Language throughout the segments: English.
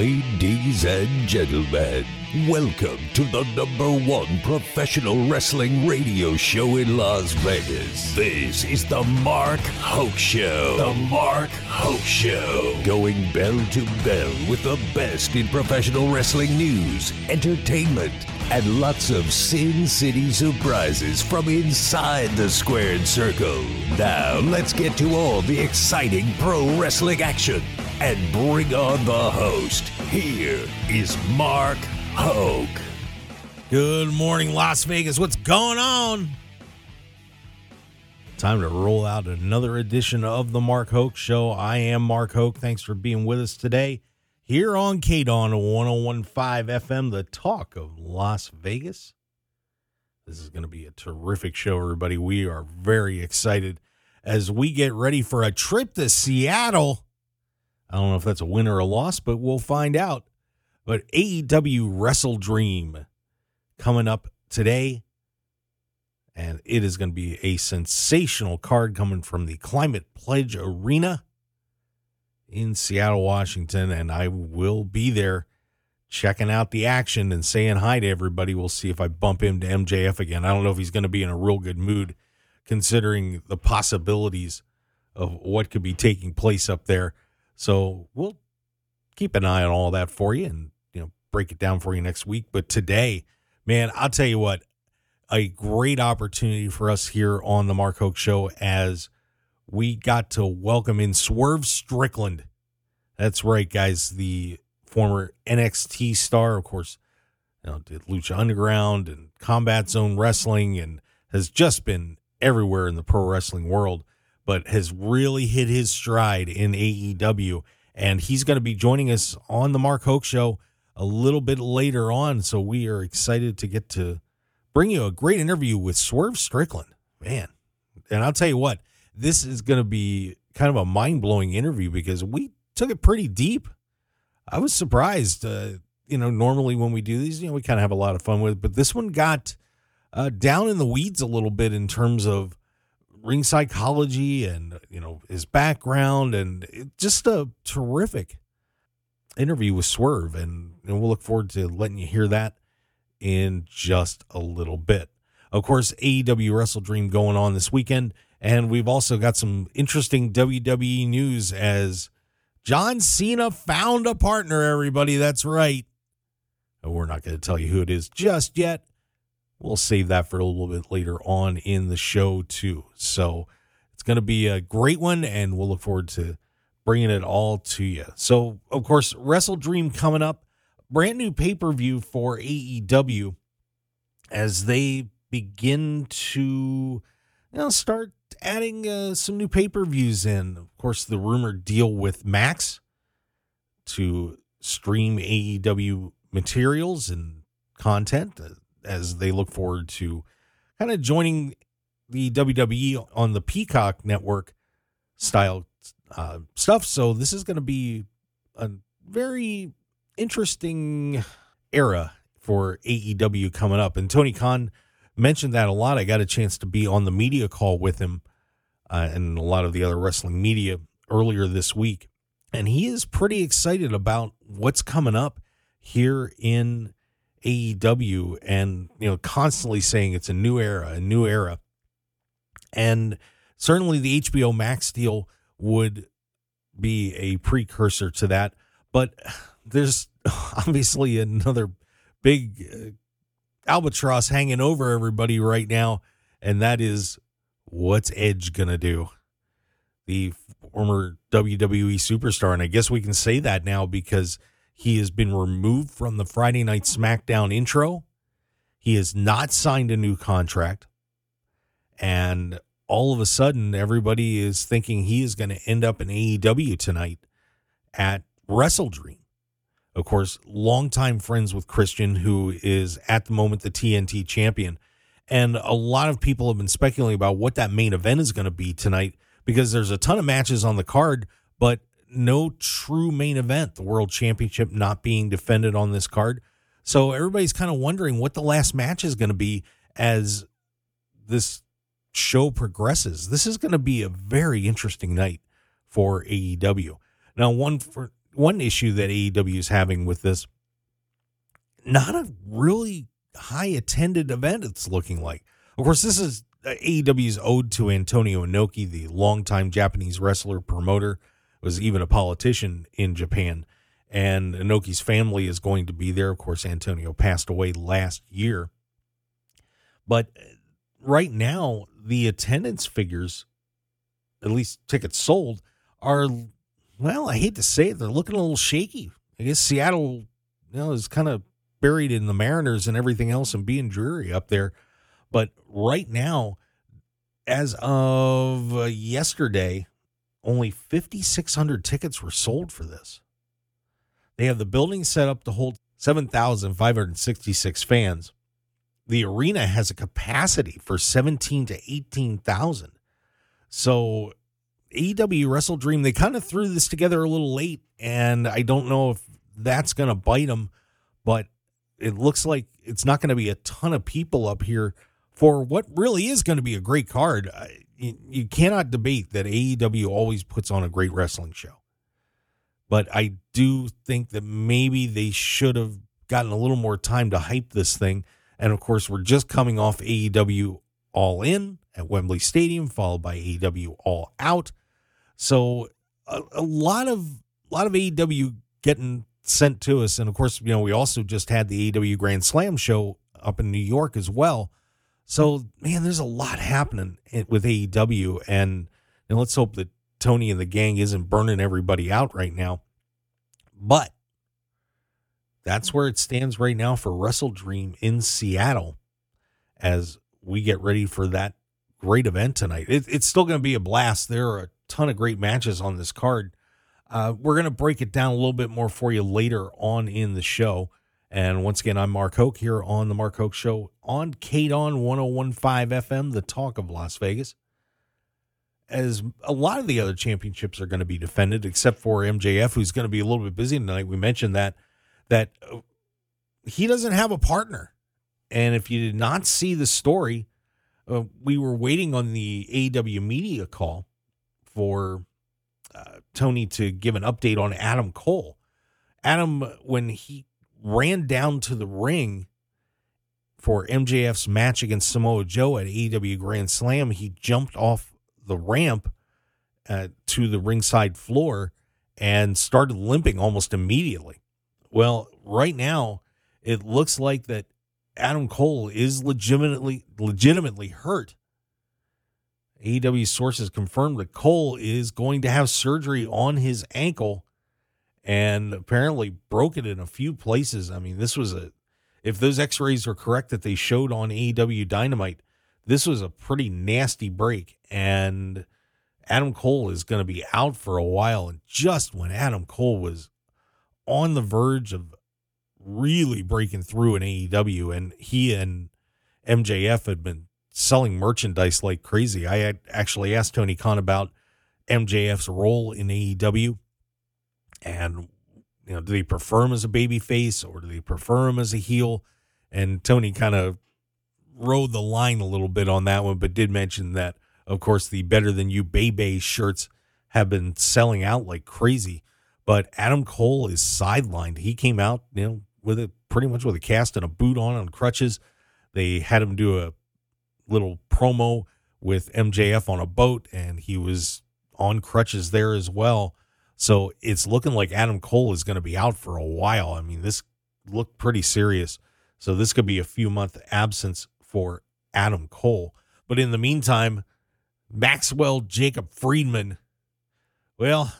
Ladies and gentlemen, welcome to the number one professional wrestling radio show in Las Vegas. This is the Mark Hoke Show. The Mark Hoke Show. Going bell to bell with the best in professional wrestling news, entertainment, and lots of Sin City surprises from inside the squared circle. Now, let's get to all the exciting pro wrestling action and bring on the host. Here is Mark Hoke. Good morning, Las Vegas. What's going on? Time to roll out another edition of the Mark Hoke Show. I am Mark Hoke. Thanks for being with us today here on KDAWN 1015 FM, the talk of Las Vegas. This is going to be a terrific show, everybody. We are very excited as we get ready for a trip to Seattle. I don't know if that's a win or a loss, but we'll find out. But AEW Wrestle Dream coming up today. And it is going to be a sensational card coming from the Climate Pledge Arena in Seattle, Washington. And I will be there checking out the action and saying hi to everybody. We'll see if I bump into MJF again. I don't know if he's going to be in a real good mood considering the possibilities of what could be taking place up there. So we'll keep an eye on all that for you and you know break it down for you next week. But today, man, I'll tell you what, a great opportunity for us here on the Mark Hoke Show as we got to welcome in Swerve Strickland. That's right, guys. The former NXT star, of course, you know, did Lucha Underground and Combat Zone Wrestling and has just been everywhere in the pro wrestling world, but has really hit his stride in AEW. And he's going to be joining us on the Mark Hoke Show a little bit later on. So we are excited to get to bring you a great interview with Swerve Strickland. Man. And I'll tell you what, this is going to be kind of a mind blowing interview because we took it pretty deep. I was surprised. Uh, you know, normally when we do these, you know, we kind of have a lot of fun with it, but this one got uh, down in the weeds a little bit in terms of ring psychology and you know his background and it, just a terrific interview with Swerve and, and we'll look forward to letting you hear that in just a little bit. Of course, AEW Wrestle Dream going on this weekend and we've also got some interesting WWE news as John Cena found a partner everybody, that's right. We're not going to tell you who it is just yet we'll save that for a little bit later on in the show too. So it's going to be a great one, and we'll look forward to bringing it all to you. So of course, Wrestle Dream coming up, brand new pay per view for AEW as they begin to you know start adding uh, some new pay per views in. Of course, the rumored deal with Max to stream AEW materials and content as they look forward to kind of joining the WWE on the Peacock network style uh, stuff. So this is going to be a very interesting era for AEW coming up. And Tony Khan mentioned that a lot. I got a chance to be on the media call with him uh, and a lot of the other wrestling media earlier this week. And he is pretty excited about what's coming up here in AEW and you know constantly saying it's a new era, a new era. And certainly the HBO Max deal would be a precursor to that, but there's obviously another big uh, albatross hanging over everybody right now and that is what's Edge going to do? The former WWE superstar and I guess we can say that now because he has been removed from the Friday Night SmackDown intro. He has not signed a new contract. And all of a sudden, everybody is thinking he is going to end up in AEW tonight at Wrestle Dream. Of course, longtime friends with Christian, who is at the moment the TNT champion. And a lot of people have been speculating about what that main event is going to be tonight because there's a ton of matches on the card, but no true main event, the world championship not being defended on this card. So everybody's kind of wondering what the last match is going to be as this show progresses. This is going to be a very interesting night for AEW. Now, one for one issue that AEW is having with this, not a really high attended event, it's looking like. Of course, this is uh, AEW's ode to Antonio Inoki, the longtime Japanese wrestler promoter, was even a politician in Japan. And Inoki's family is going to be there. Of course, Antonio passed away last year. But right now, the attendance figures, at least tickets sold, are, well, I hate to say it, they're looking a little shaky. I guess Seattle, you know, is kind of buried in the Mariners and everything else and being dreary up there. But right now, as of yesterday, only 5,600 tickets were sold for this. They have the building set up to hold 7,566 fans. The arena has a capacity for 17 to 18,000. So AEW Wrestle Dream, they kind of threw this together a little late, and I don't know if that's going to bite them, but it looks like it's not going to be a ton of people up here for what really is going to be a great card. You cannot debate that AEW always puts on a great wrestling show. But I do think that maybe they should have gotten a little more time to hype this thing. And of course, we're just coming off AEW All In at Wembley Stadium, followed by AEW All Out. So a, a lot of a lot of AEW getting sent to us, and of course, you know, we also just had the AEW Grand Slam show up in New York as well. So, man, there's a lot happening with AEW, and, and let's hope that Tony and the gang isn't burning everybody out right now. But that's where it stands right now for Wrestle Dream in Seattle as we get ready for that great event tonight. It, it's still going to be a blast. There are a ton of great matches on this card. Uh, we're going to break it down a little bit more for you later on in the show. And once again, I'm Mark Hoke here on the Mark Hoke Show on KDAWN 1015 FM, the talk of Las Vegas. As a lot of the other championships are going to be defended, except for MJF, who's going to be a little bit busy tonight. We mentioned that that uh, he doesn't have a partner, and if you did not see the story, uh, we were waiting on the AEW media call for uh, Tony to give an update on Adam Cole. Adam, when he ran down to the ring for MJF's match against Samoa Joe at AEW Grand Slam. He jumped off the ramp uh, to the ringside floor and started limping almost immediately. Well, right now it looks like that Adam Cole is legitimately legitimately hurt. AEW sources confirmed that Cole is going to have surgery on his ankle and apparently broke it in a few places. I mean, this was a if those x-rays are correct that they showed on AEW Dynamite, this was a pretty nasty break and Adam Cole is going to be out for a while and just when Adam Cole was on the verge of really breaking through in AEW and he and MJF had been selling merchandise like crazy. I had actually asked Tony Khan about MJF's role in AEW and you know, do they prefer him as a baby face or do they prefer him as a heel? And Tony kind of rode the line a little bit on that one, but did mention that, of course, the Better Than You Bay Bay shirts have been selling out like crazy. But Adam Cole is sidelined. He came out, you know, with a pretty much with a cast and a boot on on crutches. They had him do a little promo with MJF on a boat, and he was on crutches there as well. So it's looking like Adam Cole is going to be out for a while. I mean, this looked pretty serious. So this could be a few month absence for Adam Cole. But in the meantime, Maxwell Jacob Friedman, well,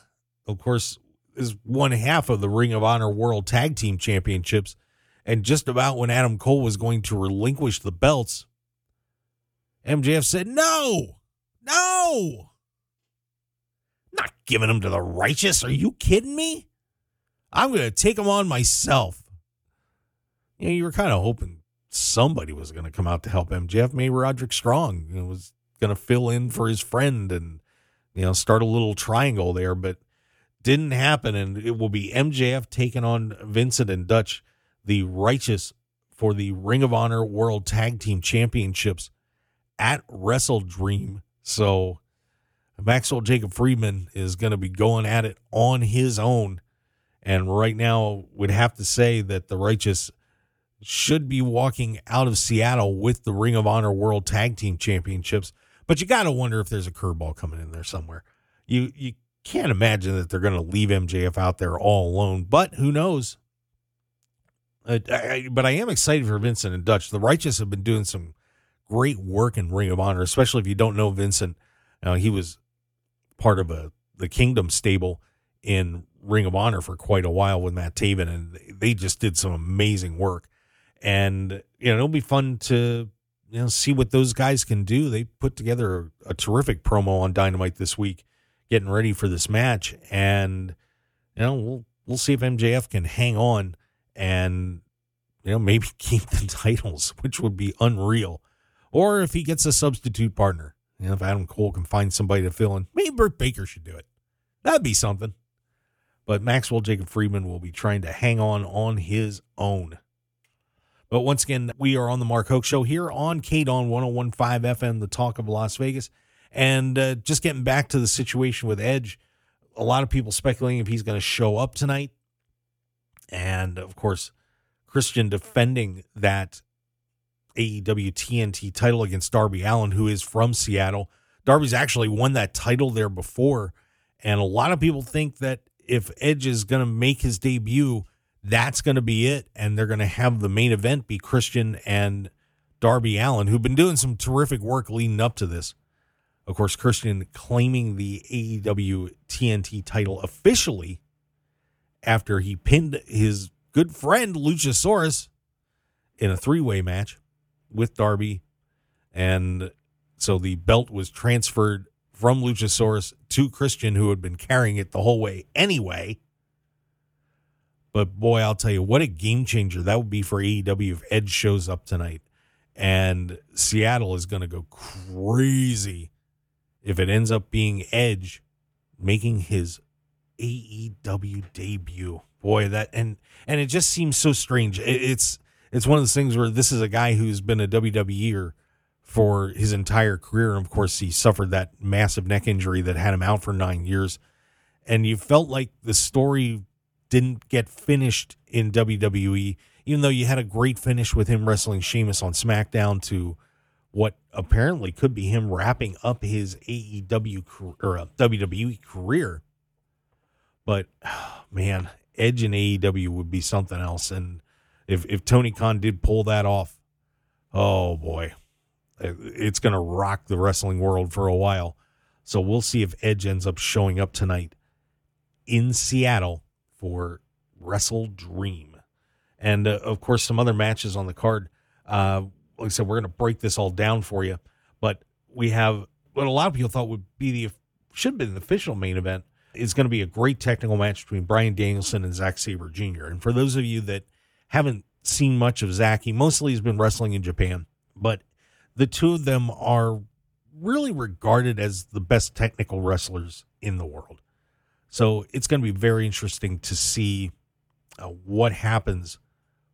of course, is one half of the Ring of Honor World Tag Team Championships. And just about when Adam Cole was going to relinquish the belts, MJF said, No, no, not giving them to the righteous. Are you kidding me? I'm going to take them on myself. You know, you were kind of hoping somebody was going to come out to help MJF. Maybe Roderick Strong you know, was going to fill in for his friend and, you know, start a little triangle there, but didn't happen. And it will be MJF taking on Vincent and Dutch, the righteous, for the Ring of Honor World Tag Team Championships at Wrestle Dream. So Maxwell Jacob Friedman is going to be going at it on his own. And right now, we'd have to say that the Righteous should be walking out of Seattle with the Ring of Honor World Tag Team Championships. But you got to wonder if there's a curveball coming in there somewhere. You you can't imagine that they're going to leave MJF out there all alone. But who knows? Uh, I, but I am excited for Vincent and Dutch. The Righteous have been doing some great work in Ring of Honor, especially if you don't know Vincent. Uh, he was part of a the Kingdom stable in Ring of Honor for quite a while with Matt Taven, and they just did some amazing work. And you know, it'll be fun to you know see what those guys can do. They put together a, a terrific promo on Dynamite this week, getting ready for this match, and you know we'll we'll see if MJF can hang on and you know maybe keep the titles, which would be unreal, or if he gets a substitute partner. You know, if Adam Cole can find somebody to fill in, maybe Britt Baker should do it. That'd be something. But Maxwell Jacob Friedman will be trying to hang on on his own. But once again, we are on the Mark Hoke Show here on KDAWN 1015 FM, the talk of Las Vegas. And uh, just getting back to the situation with Edge, a lot of people speculating if he's going to show up tonight. And of course, Christian defending that AEW TNT title against Darby Allin, who is from Seattle. Darby's actually won that title there before. And a lot of people think that if Edge is going to make his debut, that's going to be it. And they're going to have the main event be Christian and Darby Allin, who've been doing some terrific work leading up to this. Of course, Christian claiming the AEW TNT title officially after he pinned his good friend Luchasaurus in a three way match with Darby. And so the belt was transferred from Luchasaurus to Christian, who had been carrying it the whole way anyway. But boy, I'll tell you, what a game changer that would be for AEW if Edge shows up tonight. And Seattle is going to go crazy if it ends up being Edge making his AEW debut. Boy, that and and it just seems so strange. It, it's it's one of those things where this is a guy who's been a WWEer for his entire career. And of course, he suffered that massive neck injury that had him out for nine years. And you felt like the story didn't get finished in WWE, even though you had a great finish with him wrestling Sheamus on SmackDown to what apparently could be him wrapping up his AEW or uh, WWE career. But man, Edge and AEW would be something else. And if if Tony Khan did pull that off, oh boy, it's going to rock the wrestling world for a while. So we'll see if Edge ends up showing up tonight in Seattle for Wrestle Dream. And uh, of course, some other matches on the card. Uh, like I said, we're going to break this all down for you. But we have what a lot of people thought would be the should have been the official main event is going to be a great technical match between Bryan Danielson and Zack Sabre Jr. And for those of you that haven't seen much of Zack, he mostly has been wrestling in Japan, but the two of them are really regarded as the best technical wrestlers in the world. So it's going to be very interesting to see uh, what happens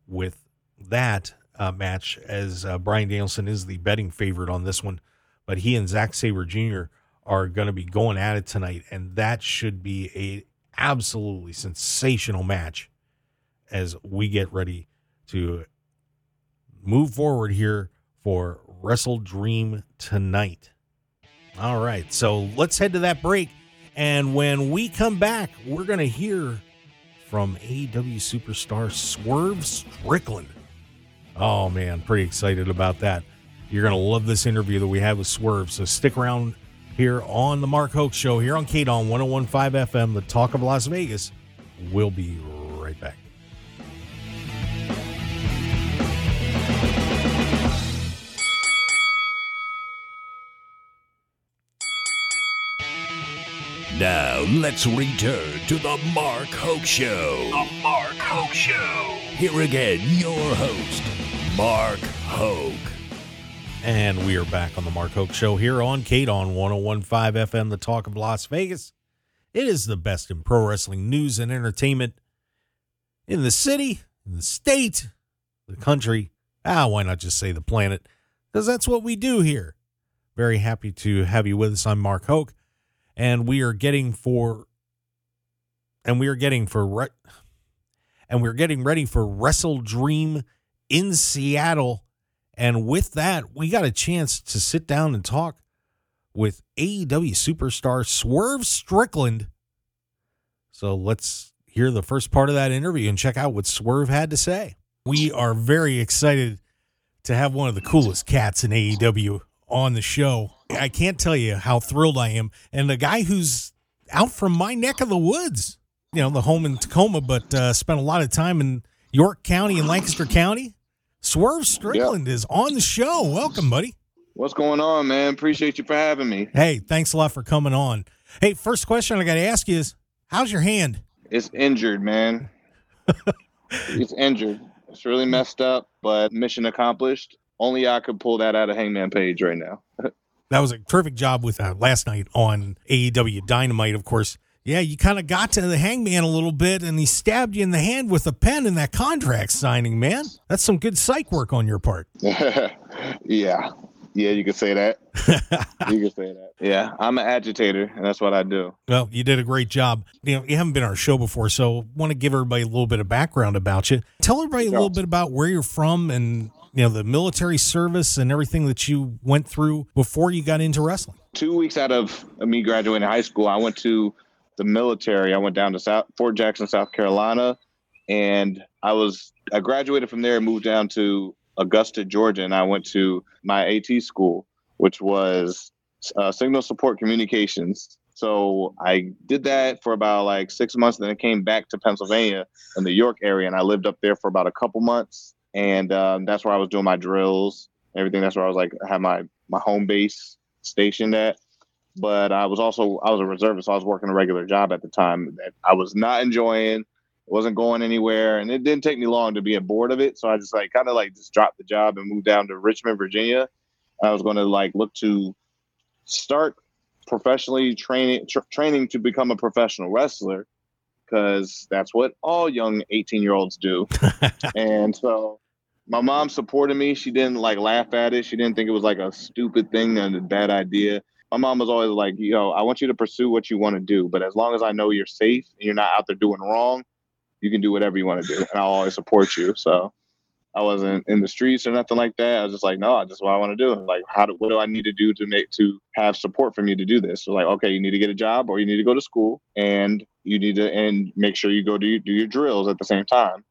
with that uh, match, as uh, Bryan Danielson is the betting favorite on this one. But he and Zack Sabre Jr. are going to be going at it tonight, and that should be a absolutely sensational match as we get ready to move forward here for Wrestle Dream tonight. All right, so let's head to that break. And when we come back, we're going to hear from AEW superstar Swerve Strickland. Oh, man, pretty excited about that. You're going to love this interview that we had with Swerve. So stick around here on the Mark Hoke Show here on KDAWN 1015 FM, the talk of Las Vegas. We'll be Now let's return to the Mark Hoke Show. The Mark Hoke Show. Here again, your host, Mark Hoke. And we are back on the Mark Hoke Show here on KDAWN 1015 FM, the talk of Las Vegas. It is the best in pro wrestling news and entertainment in the city, in the state, the country. Ah, why not just say the planet? Because that's what we do here. Very happy to have you with us. I'm Mark Hoke and we are getting for and we are getting for re- and we're getting ready for Wrestle Dream in Seattle. And with that, we got a chance to sit down and talk with AEW superstar Swerve Strickland. So let's hear the first part of that interview and check out what Swerve had to say. We are very excited to have one of the coolest cats in AEW on the show. I can't tell you how thrilled I am. And the guy who's out from my neck of the woods, you know, the home in Tacoma, but uh, spent a lot of time in York County and Lancaster County. Swerve Strickland is on the show. Welcome, buddy. What's going on, man? Appreciate you for having me. Hey, thanks a lot for coming on. Hey, first question I got to ask you is how's your hand? It's injured, man. it's injured. It's really messed up, but mission accomplished. Only I could pull that out of Hangman Page right now. that was a terrific job with that last night on AEW Dynamite, of course. Yeah, you kind of got to the hangman a little bit and he stabbed you in the hand with a pen in that contract signing, man. That's some good psych work on your part. yeah. Yeah, you could say that. you could say that. Yeah, I'm an agitator, and that's what I do. Well, you did a great job. You know, you haven't been on our show before, so want to give everybody a little bit of background about you. Tell everybody a little bit about where you're from and you know the military service and everything that you went through before you got into wrestling. Two weeks out of me graduating high school, I went to the military. I went down to South, Fort Jackson, South Carolina, and I was I graduated from there, and moved down to Augusta, Georgia, and I went to my AT school, which was uh, Signal Support Communications. So I did that for about like six months, and then I came back to Pennsylvania in the York area, and I lived up there for about a couple months, and um, that's where I was doing my drills, everything. That's where I was like had my my home base stationed at. But I was also I was a reservist, so I was working a regular job at the time that I was not enjoying wasn't going anywhere, and it didn't take me long to be bored of it. So I just like kind of like just dropped the job and moved down to Richmond, Virginia. I was going to like look to start professionally training tra- training to become a professional wrestler because that's what all young 18 year olds do. and so my mom supported me. She didn't like laugh at it. She didn't think it was like a stupid thing and a bad idea. My mom was always like, yo, I want you to pursue what you want to do, but as long as I know you're safe and you're not out there doing wrong, you can do whatever you want to do, and I'll always support you. So I wasn't in the streets or nothing like that. I was just like, no, I just what I want to do. Like, how do what do I need to do to make to have support from you to do this? So like, okay, you need to get a job or you need to go to school, and you need to and make sure you go do do your drills at the same time.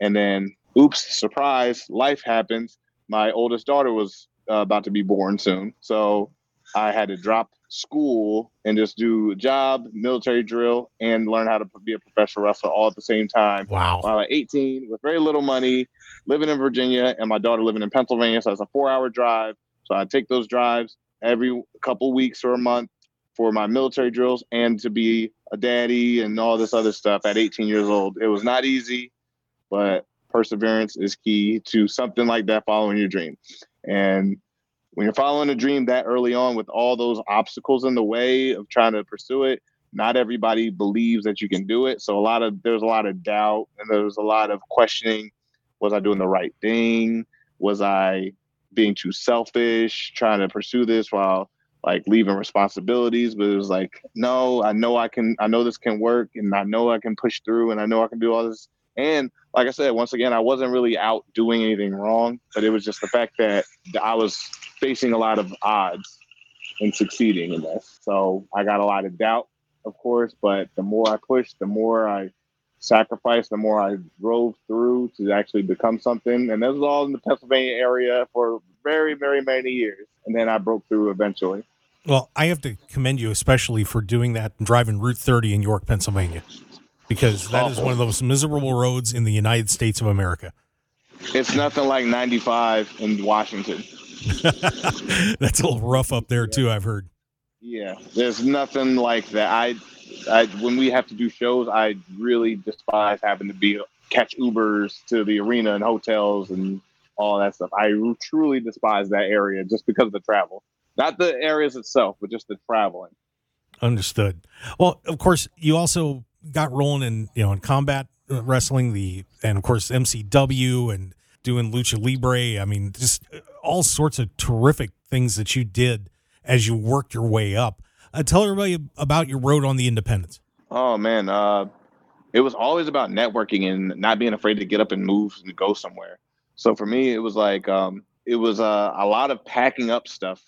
And then, oops, surprise, life happens. My oldest daughter was uh, about to be born soon, so I had to drop school and just do a job, military drill, and learn how to be a professional wrestler all at the same time. Wow. While at 18, with very little money, living in Virginia, and my daughter living in Pennsylvania. So it's a four hour drive. So I take those drives every couple weeks or a month for my military drills and to be a daddy and all this other stuff at 18 years old. It was not easy, but perseverance is key to something like that following your dream. And when you're following a dream that early on with all those obstacles in the way of trying to pursue it, not everybody believes that you can do it. So a lot of there's a lot of doubt and there's a lot of questioning. Was I doing the right thing? Was I being too selfish, trying to pursue this while like leaving responsibilities? But it was like, no, I know I can I know this can work and I know I can push through and I know I can do all this. And like I said, once again, I wasn't really out doing anything wrong, but it was just the fact that I was facing a lot of odds in succeeding in this. So I got a lot of doubt, of course, but the more I pushed, the more I sacrificed, the more I drove through to actually become something. And this was all in the Pennsylvania area for very, very many years. And then I broke through eventually. Well, I have to commend you especially for doing that and driving Route 30 in York, Pennsylvania, because that is one of the most miserable roads in the United States of America. It's nothing like 95 in Washington. That's a little rough up there too. I've heard. Yeah, there's nothing like that. I, I when we have to do shows, I really despise having to be catch Ubers to the arena and hotels and all that stuff. I truly despise that area just because of the travel, not the areas itself, but just the traveling. Understood. Well, of course, you also got rolling in you know in combat wrestling, the and of course MCW and doing lucha libre. I mean, just all sorts of terrific things that you did as you worked your way up. Uh, tell everybody about your road on the Independence. Oh man, uh, it was always about networking and not being afraid to get up and move and go somewhere. So for me, it was like um, it was uh, a lot of packing up stuff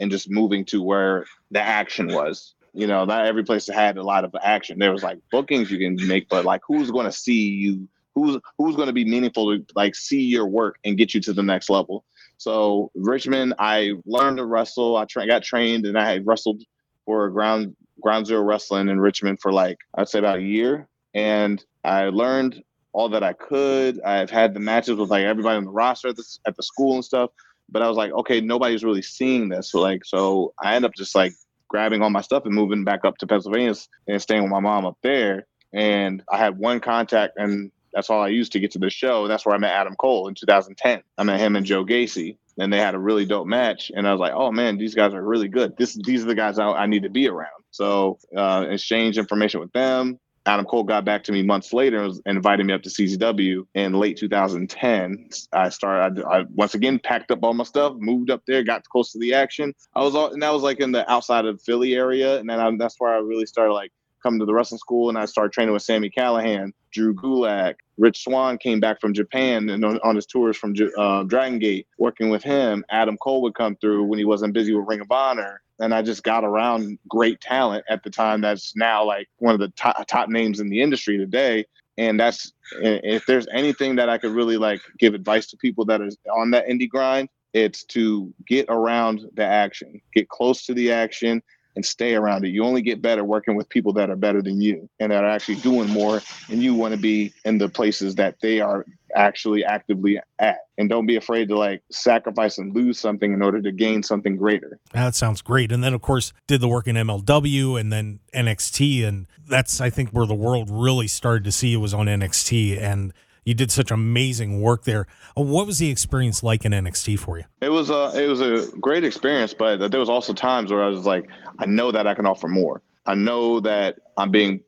and just moving to where the action was. You know, not every place had a lot of action. There was like bookings you can make, but like who's going to see you? Who's who's going to be meaningful to like see your work and get you to the next level? So Richmond, I learned to wrestle. I tra- got trained and I had wrestled for ground ground zero wrestling in Richmond for like I'd say about a year, and I learned all that I could. I've had the matches with like everybody on the roster at the at the school and stuff. But I was like, okay, nobody's really seeing this. So like, so I end up just like grabbing all my stuff and moving back up to Pennsylvania and staying with my mom up there. And I had one contact, and that's all I used to get to the show. That's where I met Adam Cole in 2010. I met him and Joe Gacy, and they had a really dope match. And I was like, oh man, these guys are really good. This these are the guys I, I need to be around. So uh, exchange information with them. Adam Cole got back to me months later and invited me up to CZW in late 2010. I started, I, I, once again packed up all my stuff, moved up there, got close to the action. I was all, and that was like in the outside of Philly area. And then I, that's where I really started like coming to the wrestling school and I started training with Sami Callihan, Drew Gulak, Rich Swann came back from Japan and on, on his tours from uh, Dragon Gate, working with him. Adam Cole would come through when he wasn't busy with Ring of Honor and I just got around great talent at the time. That's now like one of the top, top names in the industry today. And that's if there's anything that I could really like give advice to people that are on that indie grind, it's to get around the action, get close to the action, and stay around it. You only get better working with people that are better than you and that are actually doing more. And you want to be in the places that they are actually actively at. And don't be afraid to like sacrifice and lose something in order to gain something greater. That sounds great. And then, of course, did the work in MLW and then NXT. And that's, I think, where the world really started to see it was on NXT. And you did such amazing work there. Uh, what was the experience like in NXT for you? It was a it was a great experience, but there was also times where I was like, I know that I can offer more. I know that I'm being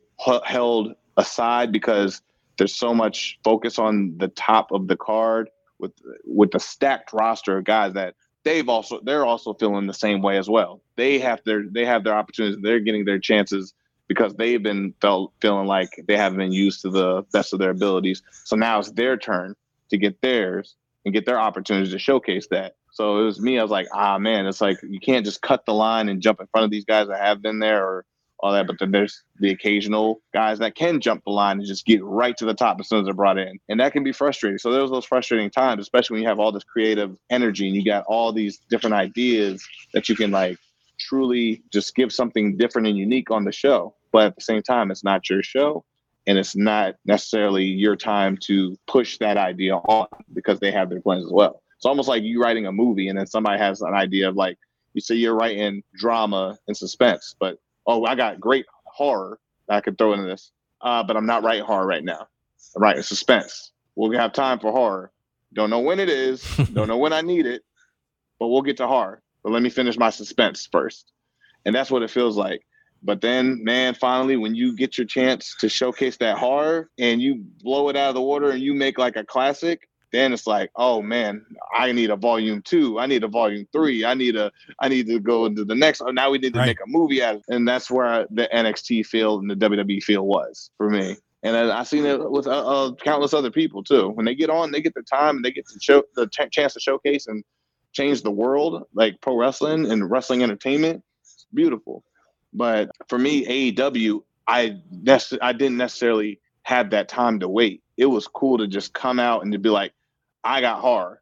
held aside because there's so much focus on the top of the card with with the stacked roster of guys that they've also they're also feeling the same way as well. They have their they have their opportunities. They're getting their chances because they've been felt feeling like they haven't been used to the best of their abilities. So now it's their turn to get theirs and get their opportunities to showcase that. So it was me. I was like, ah, man, it's like you can't just cut the line and jump in front of these guys that have been there or all that. But then there's the occasional guys that can jump the line and just get right to the top as soon as they're brought in, and that can be frustrating. So there's those frustrating times, especially when you have all this creative energy and you got all these different ideas that you can like truly just give something different and unique on the show but at the same time, it's not your show and it's not necessarily your time to push that idea on because they have their plans as well. It's almost like you writing a movie and then somebody has an idea of like, you say you're writing drama and suspense, but oh, I got great horror that I could throw into this, uh, but I'm not writing horror right now. I'm writing suspense. We'll have time for horror. Don't know when it is. don't know when I need it, but we'll get to horror. But let me finish my suspense first. And that's what it feels like. But then, man, finally, when you get your chance to showcase that horror and you blow it out of the water and you make like a classic, then it's like, oh man, I need a volume two. I need a volume three. I need a, I need to go into the next. Oh, now we need to right. make a movie out of it. And that's where the NXT field and the WWE field was for me. And I, have seen it with uh, uh, countless other people too. When they get on, they get the time and they get to show the chance to showcase and change the world, like pro wrestling and wrestling entertainment. It's beautiful. But for me, AEW, I nec- I didn't necessarily have that time to wait. It was cool to just come out and to be like, I got horror.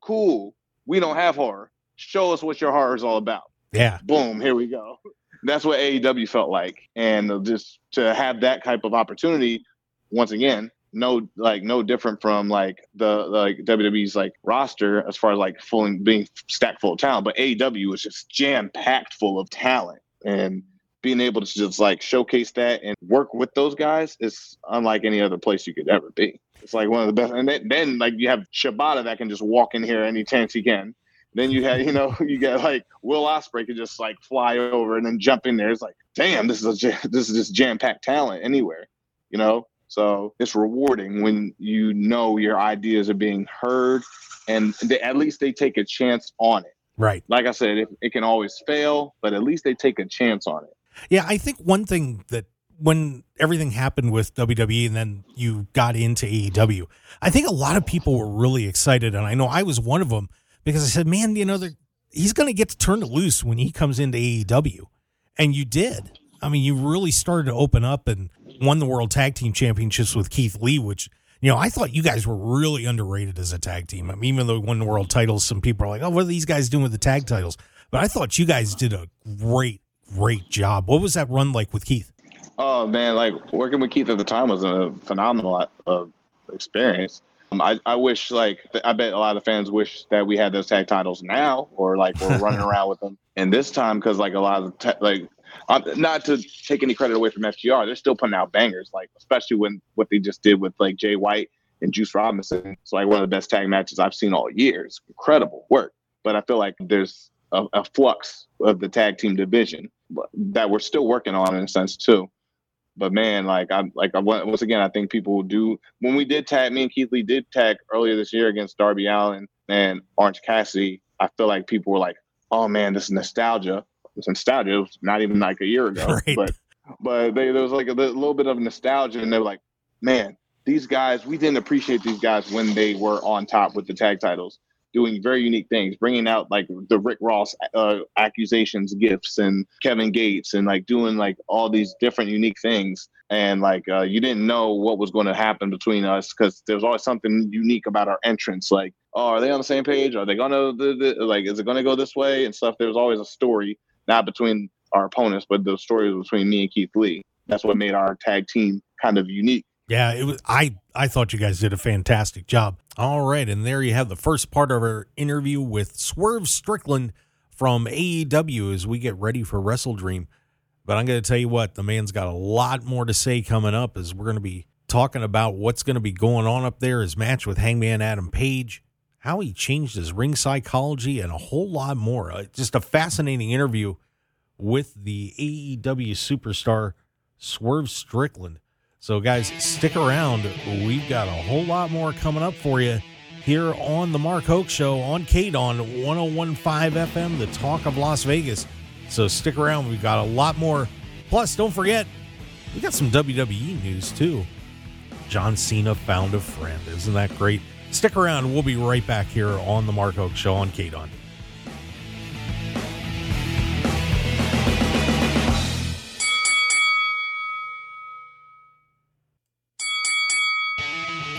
Cool. We don't have horror. Show us what your horror is all about. Yeah. Boom. Here we go. That's what AEW felt like. And just to have that type of opportunity, once again, no like no different from like the like WWE's like roster as far as like full being stacked full of talent, but AEW was just jam packed full of talent and being able to just like showcase that and work with those guys is unlike any other place you could ever be. It's like one of the best. And then, then like you have Shibata that can just walk in here any chance he can. Then you have, you know, you get like Will Ospreay can just like fly over and then jump in there. It's like, damn, this is a this is just jam packed talent anywhere, you know. So it's rewarding when you know your ideas are being heard, and they, at least they take a chance on it. Right. Like I said, it, it can always fail, but at least they take a chance on it. Yeah, I think one thing that when everything happened with WWE and then you got into AEW, I think a lot of people were really excited. And I know I was one of them because I said, man, you know, he's going to get to turn it loose when he comes into AEW. And you did. I mean, you really started to open up and won the World Tag Team Championships with Keith Lee, which, you know, I thought you guys were really underrated as a tag team. I mean, even though you won the world titles, some people are like, oh, what are these guys doing with the tag titles? But I thought you guys did a great, great job. What was that run like with Keith? Oh man, like working with Keith at the time was a phenomenal uh, experience. Um, I, I wish like I bet a lot of fans wish that we had those tag titles now, or like we're running around with them. And this time, because like a lot of te- like, um, not to take any credit away from FTR, they're still putting out bangers. Like especially when what they just did with like Jay White and Juice Robinson. It's like one of the best tag matches I've seen all year. It's incredible work. But I feel like there's a, a flux of the tag team division that we're still working on in a sense too but man, like I'm like I once again, I think people do when we did tag me and Keith Lee did tag earlier this year against Darby Allin and Orange Cassidy. I feel like people were like, "Oh man, this is nostalgia." It's nostalgia. It was not even like a year ago, right. but but they, there was like a, a little bit of nostalgia, and they were like, "Man, these guys, we didn't appreciate these guys when they were on top with the tag titles." doing very unique things, bringing out like the Rick Ross uh, accusations, gifts, and Kevin Gates, and like doing like all these different unique things. And like uh, you didn't know what was going to happen between us because there was always something unique about our entrance. Like, oh, are they on the same page? Are they gonna the like? Is it gonna go this way and stuff? There's always a story, not between our opponents, but the story was between me and Keith Lee. That's what made our tag team kind of unique. Yeah, it was. I I thought you guys did a fantastic job. All right, and there you have the first part of our interview with Swerve Strickland from AEW as we get ready for Wrestle Dream. But I'm going to tell you what, the man's got a lot more to say coming up as we're going to be talking about what's going to be going on up there, his match with Hangman Adam Page, how he changed his ring psychology, and a whole lot more. Uh, just a fascinating interview with the AEW superstar Swerve Strickland. So, guys, stick around. We've got a whole lot more coming up for you here on the Mark Hoke Show on KDAWN 1015 FM, the talk of Las Vegas. So, stick around. We've got a lot more. Plus, don't forget, we got some WWE news too. John Cena found a friend. Isn't that great? Stick around. We'll be right back here on the Mark Hoke Show on KDAWN.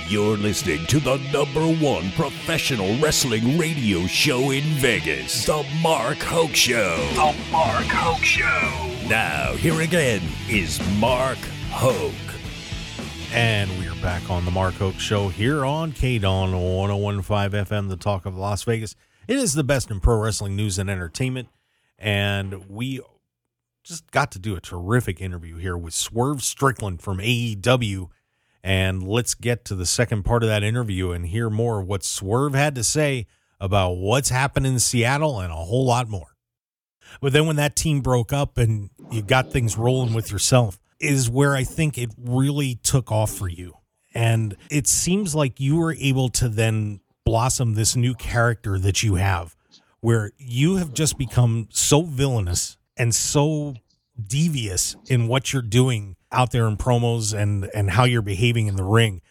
You're listening to the number one professional wrestling radio show in Vegas, The Mark Hoke Show. The Mark Hoke Show. Now, here again is Mark Hoke. And we're back on The Mark Hoke Show here on KDAWN 1015 FM, the talk of Las Vegas. It is the best in pro wrestling news and entertainment. And we just got to do a terrific interview here with Swerve Strickland from AEW and let's get to the second part of that interview and hear more of what Swerve had to say about what's happened in Seattle and a whole lot more. But then when that team broke up and you got things rolling with yourself, is where I think it really took off for you. And it seems like you were able to then blossom this new character that you have, where you have just become so villainous and so devious in what you're doing out there in promos and and how you're behaving in the ring.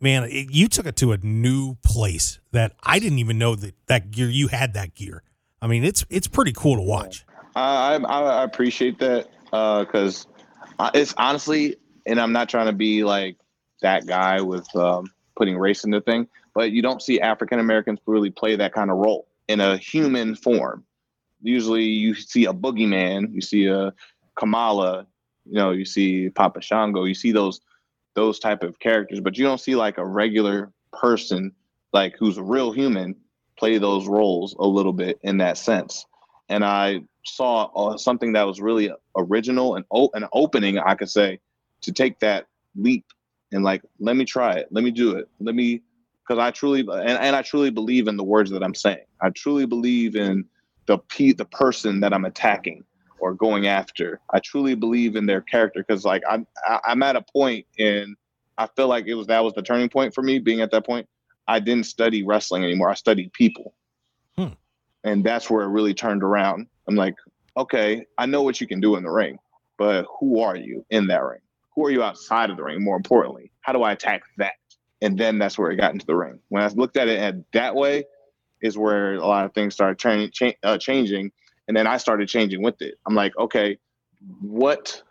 Man it, you took it to a new place that i didn't even know that that gear you had that gear. I mean it's it's pretty cool to watch. I i, I appreciate that because uh, it's honestly and i'm not trying to be like that guy with um, putting race in the thing but you don't see african americans really play that kind of role in a human form usually you see a boogeyman you see a kamala you know, you see Papa Shango, you see those those type of characters, but you don't see like a regular person like who's a real human play those roles a little bit in that sense. And I saw uh, something that was really original and o- an opening, I could say, to take that leap and like, let me try it, let me do it, let me, because I truly and, and I truly believe in the words that I'm saying. I truly believe in the p the person that I'm attacking or going after. I truly believe in their character because like I'm I'm at a point in I feel like it was that was the turning point for me being at that point. I didn't study wrestling anymore. I studied people. Hmm. And that's where it really turned around. I'm like, okay, I know what you can do in the ring, but who are you in that ring? who are you outside of the ring? More importantly, how do I attack that? And then that's where it got into the ring. When I looked at it at that way, is where a lot of things started tra- cha- uh, changing, and then I started changing with it. I'm like, okay, what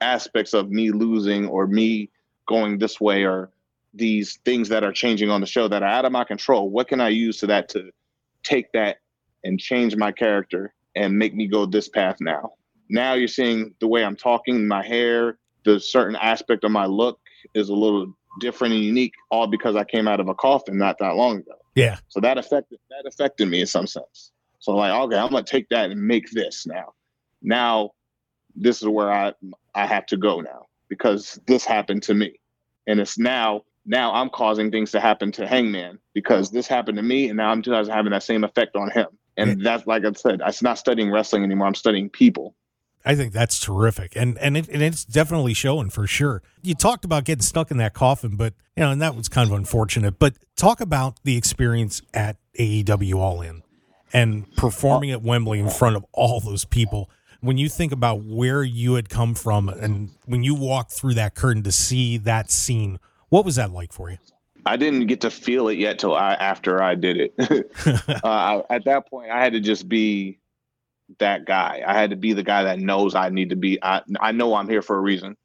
aspects of me losing or me going this way or these things that are changing on the show that are out of my control? What can I use to that to take that and change my character and make me go this path now? Now you're seeing the way I'm talking, my hair, the certain aspect of my look is a little different and unique, all because I came out of a coffin not that long ago. Yeah. So that affected that affected me in some sense. So like, okay, I'm gonna take that and make this now. Now, this is where I I have to go now because this happened to me, and it's now now I'm causing things to happen to Hangman because this happened to me, and now I'm just having that same effect on him. And that's like I said, I'm not studying wrestling anymore. I'm studying people. I think that's terrific, and and, it, and it's definitely showing for sure. You talked about getting stuck in that coffin, but you know, and that was kind of unfortunate. But talk about the experience at AEW All In and performing at Wembley in front of all those people. When you think about where you had come from, and when you walked through that curtain to see that scene, what was that like for you? I didn't get to feel it yet till I, after I did it. uh, at that point, I had to just be that guy. I had to be the guy that knows I need to be. I, I know I'm here for a reason.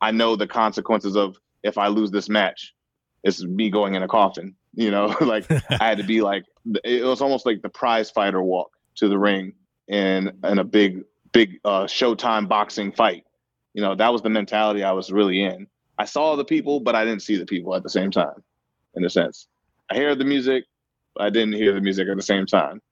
I know the consequences of if I lose this match, it's me going in a coffin. You know, like I had to be like it was almost like the prize fighter walk to the ring in in a big big uh, Showtime boxing fight. You know, that was the mentality I was really in. I saw the people, but I didn't see the people at the same time. In a sense, I heard the music, but I didn't hear the music at the same time.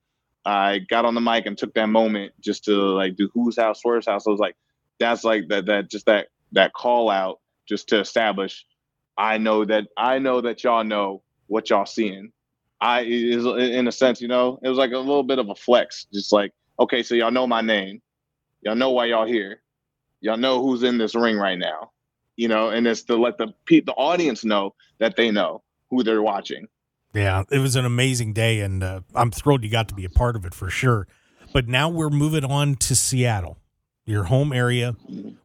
I got on the mic and took that moment just to like do whose house, Swerve's house. I was like, that's like that that just that that call out just to establish. I know that I know that y'all know what y'all seeing. I is in a sense, you know, it was like a little bit of a flex, just like okay, so y'all know my name, y'all know why y'all here, y'all know who's in this ring right now, you know, and it's to let the the audience know that they know who they're watching. Yeah, it was an amazing day, and uh, I'm thrilled you got to be a part of it for sure. But now we're moving on to Seattle, your home area.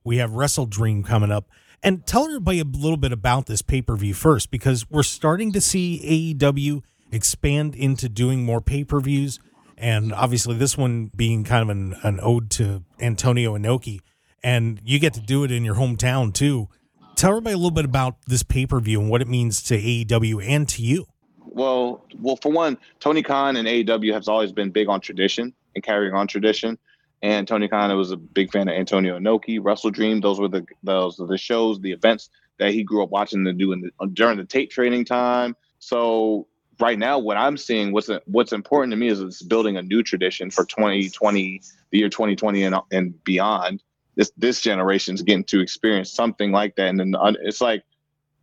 We have WrestleDream coming up. And tell everybody a little bit about this pay per view first, because we're starting to see AEW expand into doing more pay per views. And obviously, this one being kind of an, an ode to Antonio Inoki. And you get to do it in your hometown, too. Tell everybody a little bit about this pay per view and what it means to AEW and to you well, well, for one, Tony Khan and AEW has always been big on tradition and carrying on tradition. And Tony Khan was a big fan of Antonio Inoki, WrestleDream. Those were the those were the shows, the events that he grew up watching and doing during the tape trading time. So right now, what I'm seeing, what's what's important to me is it's building a new tradition for 2020, the year 2020 and and beyond. This this generation's getting to experience something like that, and then it's like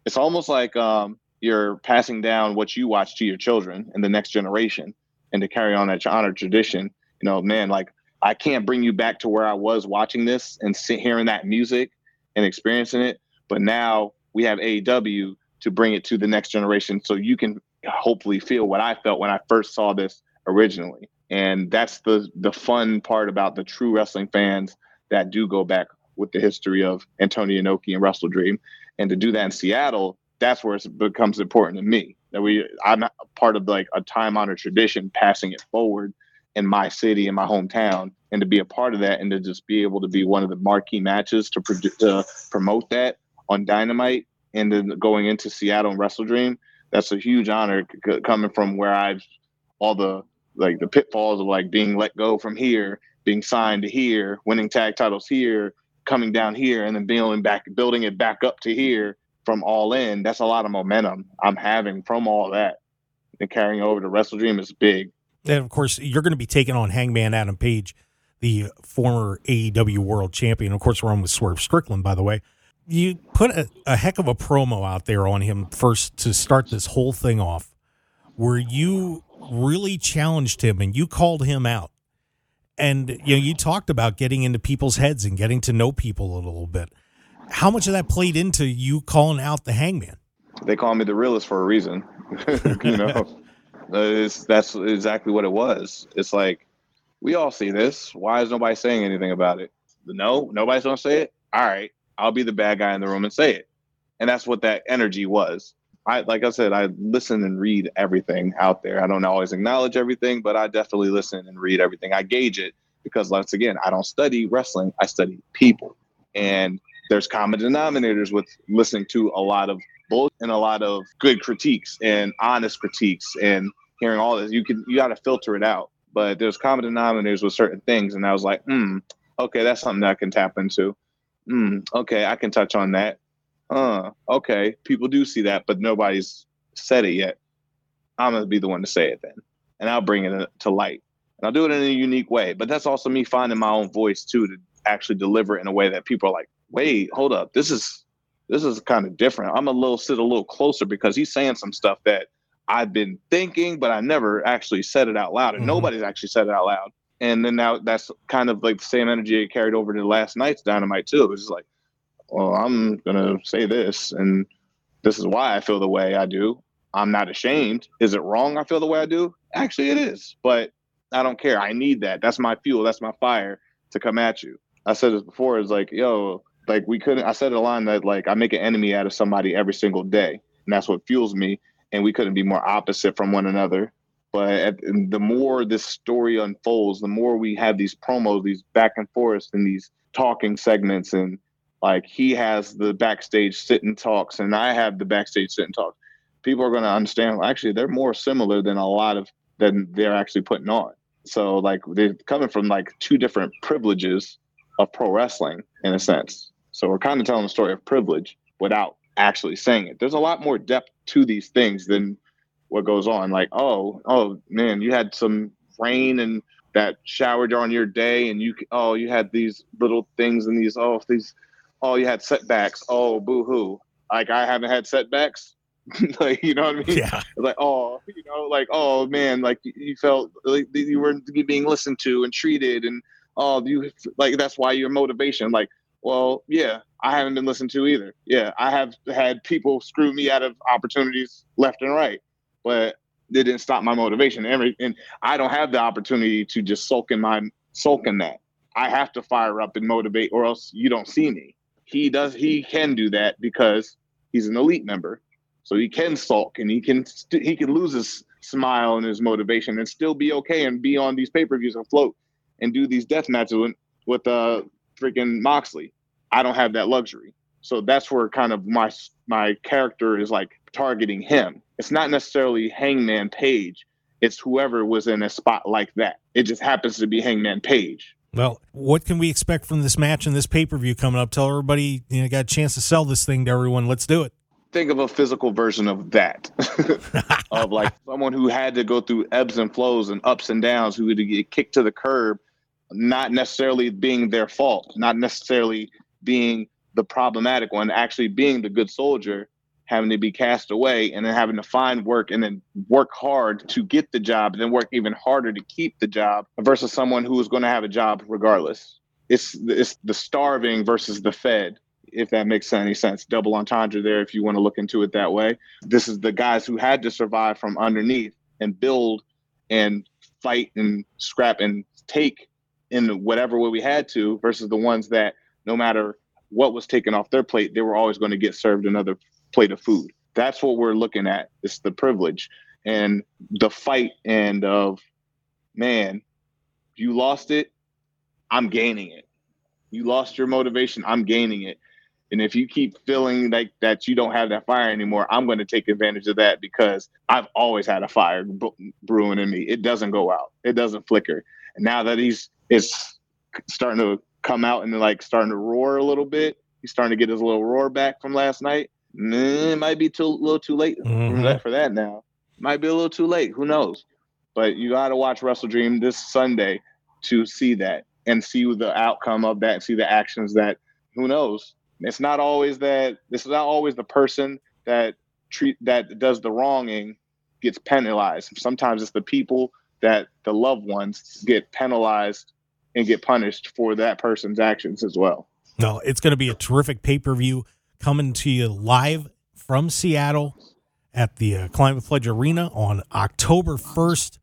it's almost like um, you're passing down what you watch to your children and the next generation and to carry on that honor tradition. You know man like i can't bring you back to where i was watching this and sit, hearing that music and experiencing it. But now we have aew to bring it to the next generation so you can hopefully feel what i felt when i first saw this originally. And that's the the fun part about the true wrestling fans that do go back with the history of Antonio Inoki and WrestleDream. And to do that in Seattle, that's where it becomes important to me that we I'm part of like a time honored tradition, passing it forward in my city in my hometown, and to be a part of that, and to just be able to be one of the marquee matches to, to promote that on Dynamite, and then going into Seattle and WrestleDream. That's a huge honor c- coming from where I've all the like the pitfalls of like being let go from here, being signed here, winning tag titles here, coming down here, and then building back, building it back up to here from All In, that's a lot of momentum I'm having from all that. And carrying over to WrestleDream is big. And of course, you're going to be taking on Hangman Adam Page, the former AEW World Champion. Of course, we're on with Swerve Strickland, by the way. You put a, a heck of a promo out there on him first to start this whole thing off, where you really challenged him and you called him out. And you know, you talked about getting into people's heads and getting to know people a little bit how much of that played into you calling out the hangman? They call me the realist for a reason. you know, uh, it's, that's exactly what it was. It's like, we all see this. Why is nobody saying anything about it? No, nobody's going to say it. All right. I'll be the bad guy in the room and say it. And that's what that energy was. I like I said, I listen and read everything out there. I don't always acknowledge everything, but I definitely listen and read everything. I gauge it because once again, I don't study wrestling, I study people. And there's common denominators with listening to a lot of bull and a lot of good critiques and honest critiques and hearing all this. You can you got to filter it out. But there's common denominators with certain things, and I was like, hmm, okay, that's something that I can tap into. Hmm, okay, I can touch on that. Uh, okay, people do see that, but nobody's said it yet. I'm gonna be the one to say it then, and I'll bring it to light, and I'll do it in a unique way. But that's also me finding my own voice too to actually deliver it in a way that people are like, wait, hold up, this is this is kind of different. I'm a little sit a little closer because he's saying some stuff that I've been thinking, but I never actually said it out loud, and mm-hmm. nobody's actually said it out loud. And then now that's kind of like the same energy it carried over to last night's dynamite too. It was just like, well, I'm gonna say this, and this is why I feel the way I do. I'm not ashamed. Is it wrong? I feel the way I do. Actually, it is, but I don't care. I need that. That's my fuel. That's my fire to come at you. I said this before. It's like, yo, like we couldn't. I said a line that like I make an enemy out of somebody every single day, and that's what fuels me. And we couldn't be more opposite from one another. But at, the more this story unfolds, the more we have these promos, these back and forths, and these talking segments, and like he has the backstage sit and talks, and I have the backstage sit and talks. People are going to understand. Actually, they're more similar than a lot of than they're actually putting on. So like they're coming from like two different privileges of pro wrestling in a sense. So we're kind of telling the story of privilege without actually saying it. There's a lot more depth to these things than what goes on. Like, oh, oh man, you had some rain and that showered on your day, and you oh you had these little things and these oh these oh you had setbacks. Oh boo hoo. Like I haven't had setbacks. like you know what I mean? Yeah. Like oh you know like oh man like you felt like you were being listened to and treated and oh you like that's why your motivation like well, yeah, I haven't been listened to either. Yeah, I have had people screw me out of opportunities left and right, but it didn't stop my motivation. And, and I don't have the opportunity to just sulk in my sulk in that. I have to fire up and motivate, or else you don't see me. He does. He can do that because he's an elite member, so he can sulk and he can st- he can lose his smile and his motivation and still be okay and be on these pay per views and float and do these death matches with, with uh freaking Moxley. I don't have that luxury. So that's where kind of my my character is like targeting him. It's not necessarily Hangman Page. It's whoever was in a spot like that. It just happens to be Hangman Page. Well, what can we expect from this match and this pay per view coming up? Tell everybody you know got a chance to sell this thing to everyone. Let's do it. Think of a physical version of that, of like someone who had to go through ebbs and flows and ups and downs, who had to get kicked to the curb, not necessarily being their fault, not necessarily being the problematic one, actually being the good soldier, having to be cast away and then having to find work and then work hard to get the job and then work even harder to keep the job versus someone who is going to have a job regardless. It's it's the starving versus the fed, if that makes any sense. Double entendre there if you want to look into it that way. This is the guys who had to survive from underneath and build and fight and scrap and take in whatever way we had to versus the ones that no matter what was taken off their plate, they were always going to get served another plate of food. That's what we're looking at. It's the privilege and the fight and of man, you lost it, I'm gaining it. You lost your motivation, I'm gaining it. And if you keep feeling like that you don't have that fire anymore, I'm going to take advantage of that because I've always had a fire brewing in me. It doesn't go out. It doesn't flicker. And now that he's it's starting to come out and like starting to roar a little bit. He's starting to get his little roar back from last night. It might be too a little too late mm-hmm. for, that, for that now. Might be a little too late. Who knows? But you got to watch WrestleDream this Sunday to see that and see the outcome of that and see the actions that who knows. It's not always that this is not always the person that treat that does the wronging gets penalized. Sometimes it's the people that the loved ones get penalized and get punished for that person's actions as well. No, it's going to be a terrific pay per view coming to you live from Seattle at the uh, Climate Pledge Arena on October 1st.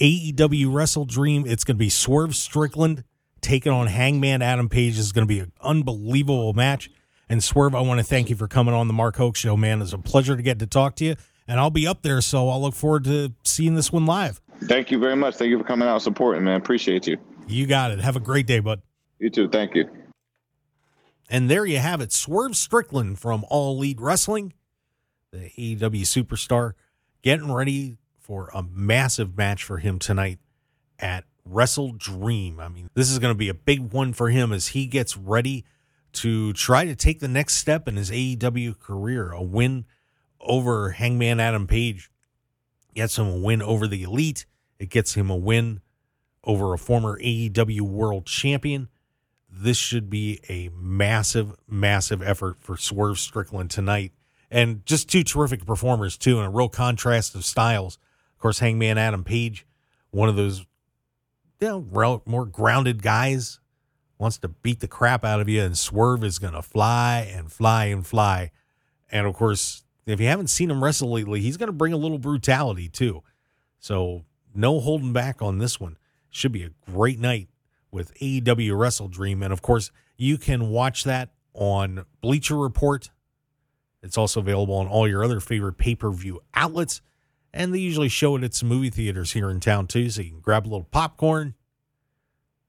AEW WrestleDream. It's going to be Swerve Strickland taking on Hangman Adam Page. It's going to be an unbelievable match. And Swerve, I want to thank you for coming on the Mark Hoke Show, man. It's a pleasure to get to talk to you. And I'll be up there, so I'll look forward to seeing this one live. Thank you very much. Thank you for coming out and supporting, man. Appreciate you. You got it. Have a great day, bud. You too. Thank you. And there you have it. Swerve Strickland from All Elite Wrestling, the AEW superstar, getting ready for a massive match for him tonight at WrestleDream. I mean, this is going to be a big one for him as he gets ready to try to take the next step in his AEW career. A win over Hangman Adam Page gets him a win over the Elite. It gets him a win over a former AEW World Champion. This should be a massive, massive effort for Swerve Strickland tonight. And just two terrific performers, too, and a real contrast of styles. Of course, Hangman Adam Page, one of those you know, more grounded guys, wants to beat the crap out of you, and Swerve is going to fly and fly and fly. And of course, if you haven't seen him wrestle lately, he's going to bring a little brutality, too. So, no holding back on this one. Should be a great night with AEW WrestleDream. And of course, you can watch that on Bleacher Report. It's also available on all your other favorite pay per view outlets. And they usually show it at some movie theaters here in town too. So you can grab a little popcorn,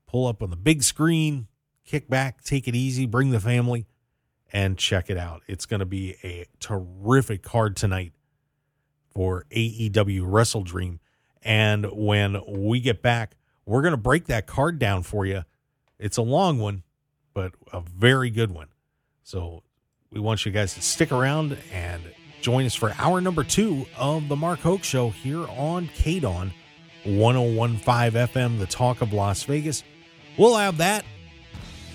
pull up on the big screen, kick back, take it easy, bring the family, and check it out. It's going to be a terrific card tonight for AEW WrestleDream. And when we get back, we're going to break that card down for you. It's a long one, but a very good one. So we want you guys to stick around and join us for hour number two of the Mark Hoke Show here on KDAWN 1015 FM, the talk of Las Vegas. We'll have that.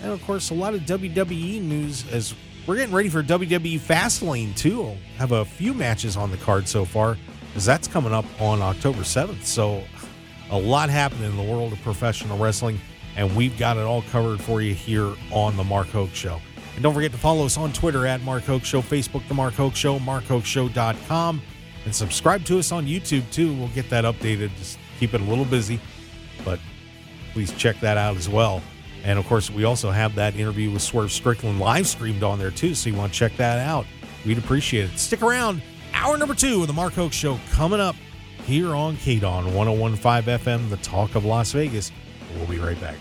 And of course, a lot of WWE news as we're getting ready for WWE Fastlane too. We'll have a few matches on the card so far, because that's coming up on October 7th. So a lot happening in the world of professional wrestling, and we've got it all covered for you here on The Mark Hoke Show. And don't forget to follow us on Twitter at Mark Hoke Show, Facebook, The Mark Hoke Show, markhokeshow.com, and subscribe to us on YouTube too. We'll get that updated. Just keep it a little busy, but please check that out as well. And of course, we also have that interview with Swerve Strickland live streamed on there too, so you want to check that out. We'd appreciate it. Stick around. Hour number two of the Mark Hoke Show coming up here on KDAWN 1015 FM, the talk of Las Vegas. We'll be right back.